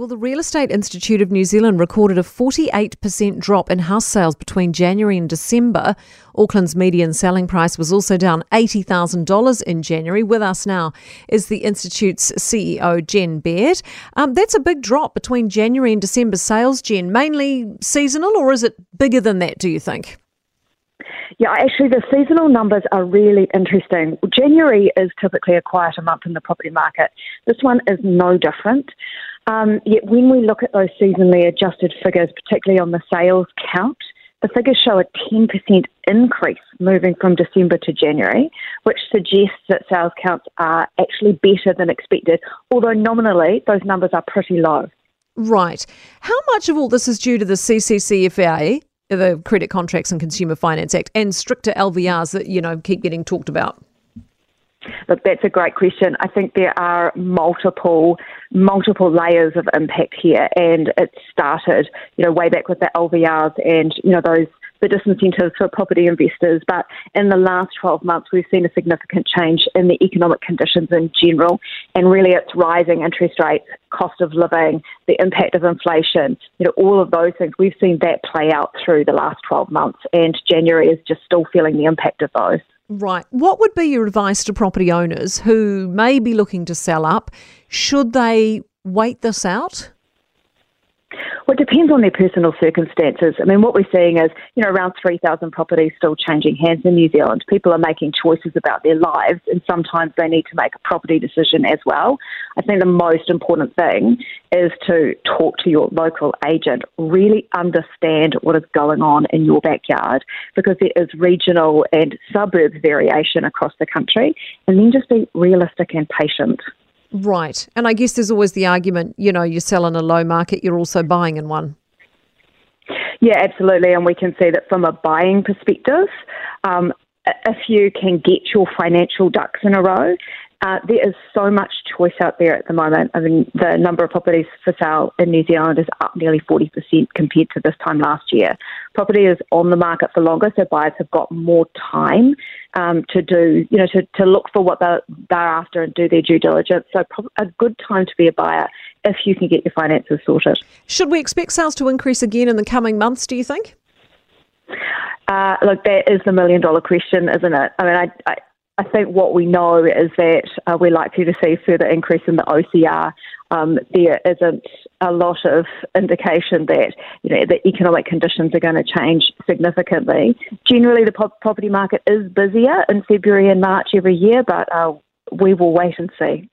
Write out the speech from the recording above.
Well, the Real Estate Institute of New Zealand recorded a 48% drop in house sales between January and December. Auckland's median selling price was also down $80,000 in January. With us now is the Institute's CEO, Jen Baird. Um, that's a big drop between January and December sales, Jen. Mainly seasonal, or is it bigger than that, do you think? Yeah, actually, the seasonal numbers are really interesting. January is typically a quieter month in the property market. This one is no different. Um, yet when we look at those seasonally adjusted figures, particularly on the sales count, the figures show a 10% increase moving from December to January, which suggests that sales counts are actually better than expected, although nominally those numbers are pretty low. Right. How much of all this is due to the CCCFA, the Credit Contracts and Consumer Finance Act, and stricter LVRs that, you know, keep getting talked about? Look, that's a great question. I think there are multiple multiple layers of impact here, and it started, you know, way back with the LVRs and you know those the disincentives for property investors. But in the last 12 months, we've seen a significant change in the economic conditions in general, and really it's rising interest rates, cost of living, the impact of inflation, you know, all of those things. We've seen that play out through the last 12 months, and January is just still feeling the impact of those. Right. What would be your advice to property owners who may be looking to sell up? Should they wait this out? Well, it depends on their personal circumstances. I mean, what we're seeing is, you know, around 3,000 properties still changing hands in New Zealand. People are making choices about their lives, and sometimes they need to make a property decision as well. I think the most important thing is to talk to your local agent, really understand what is going on in your backyard, because there is regional and suburb variation across the country, and then just be realistic and patient. Right. And I guess there's always the argument, you know, you sell in a low market, you're also buying in one. Yeah, absolutely. And we can see that from a buying perspective, um, if you can get your financial ducks in a row, uh, there is so much choice out there at the moment. I mean, the number of properties for sale in New Zealand is up nearly 40% compared to this time last year. Property is on the market for longer, so buyers have got more time um, to do, you know, to, to look for what they're, they're after and do their due diligence. So, a good time to be a buyer if you can get your finances sorted. Should we expect sales to increase again in the coming months, do you think? Uh, look, that is the million dollar question, isn't it? I mean, I, I I think what we know is that uh, we're likely to see further increase in the OCR. Um, there isn't a lot of indication that you know the economic conditions are going to change significantly. Generally, the property market is busier in February and March every year, but uh, we will wait and see.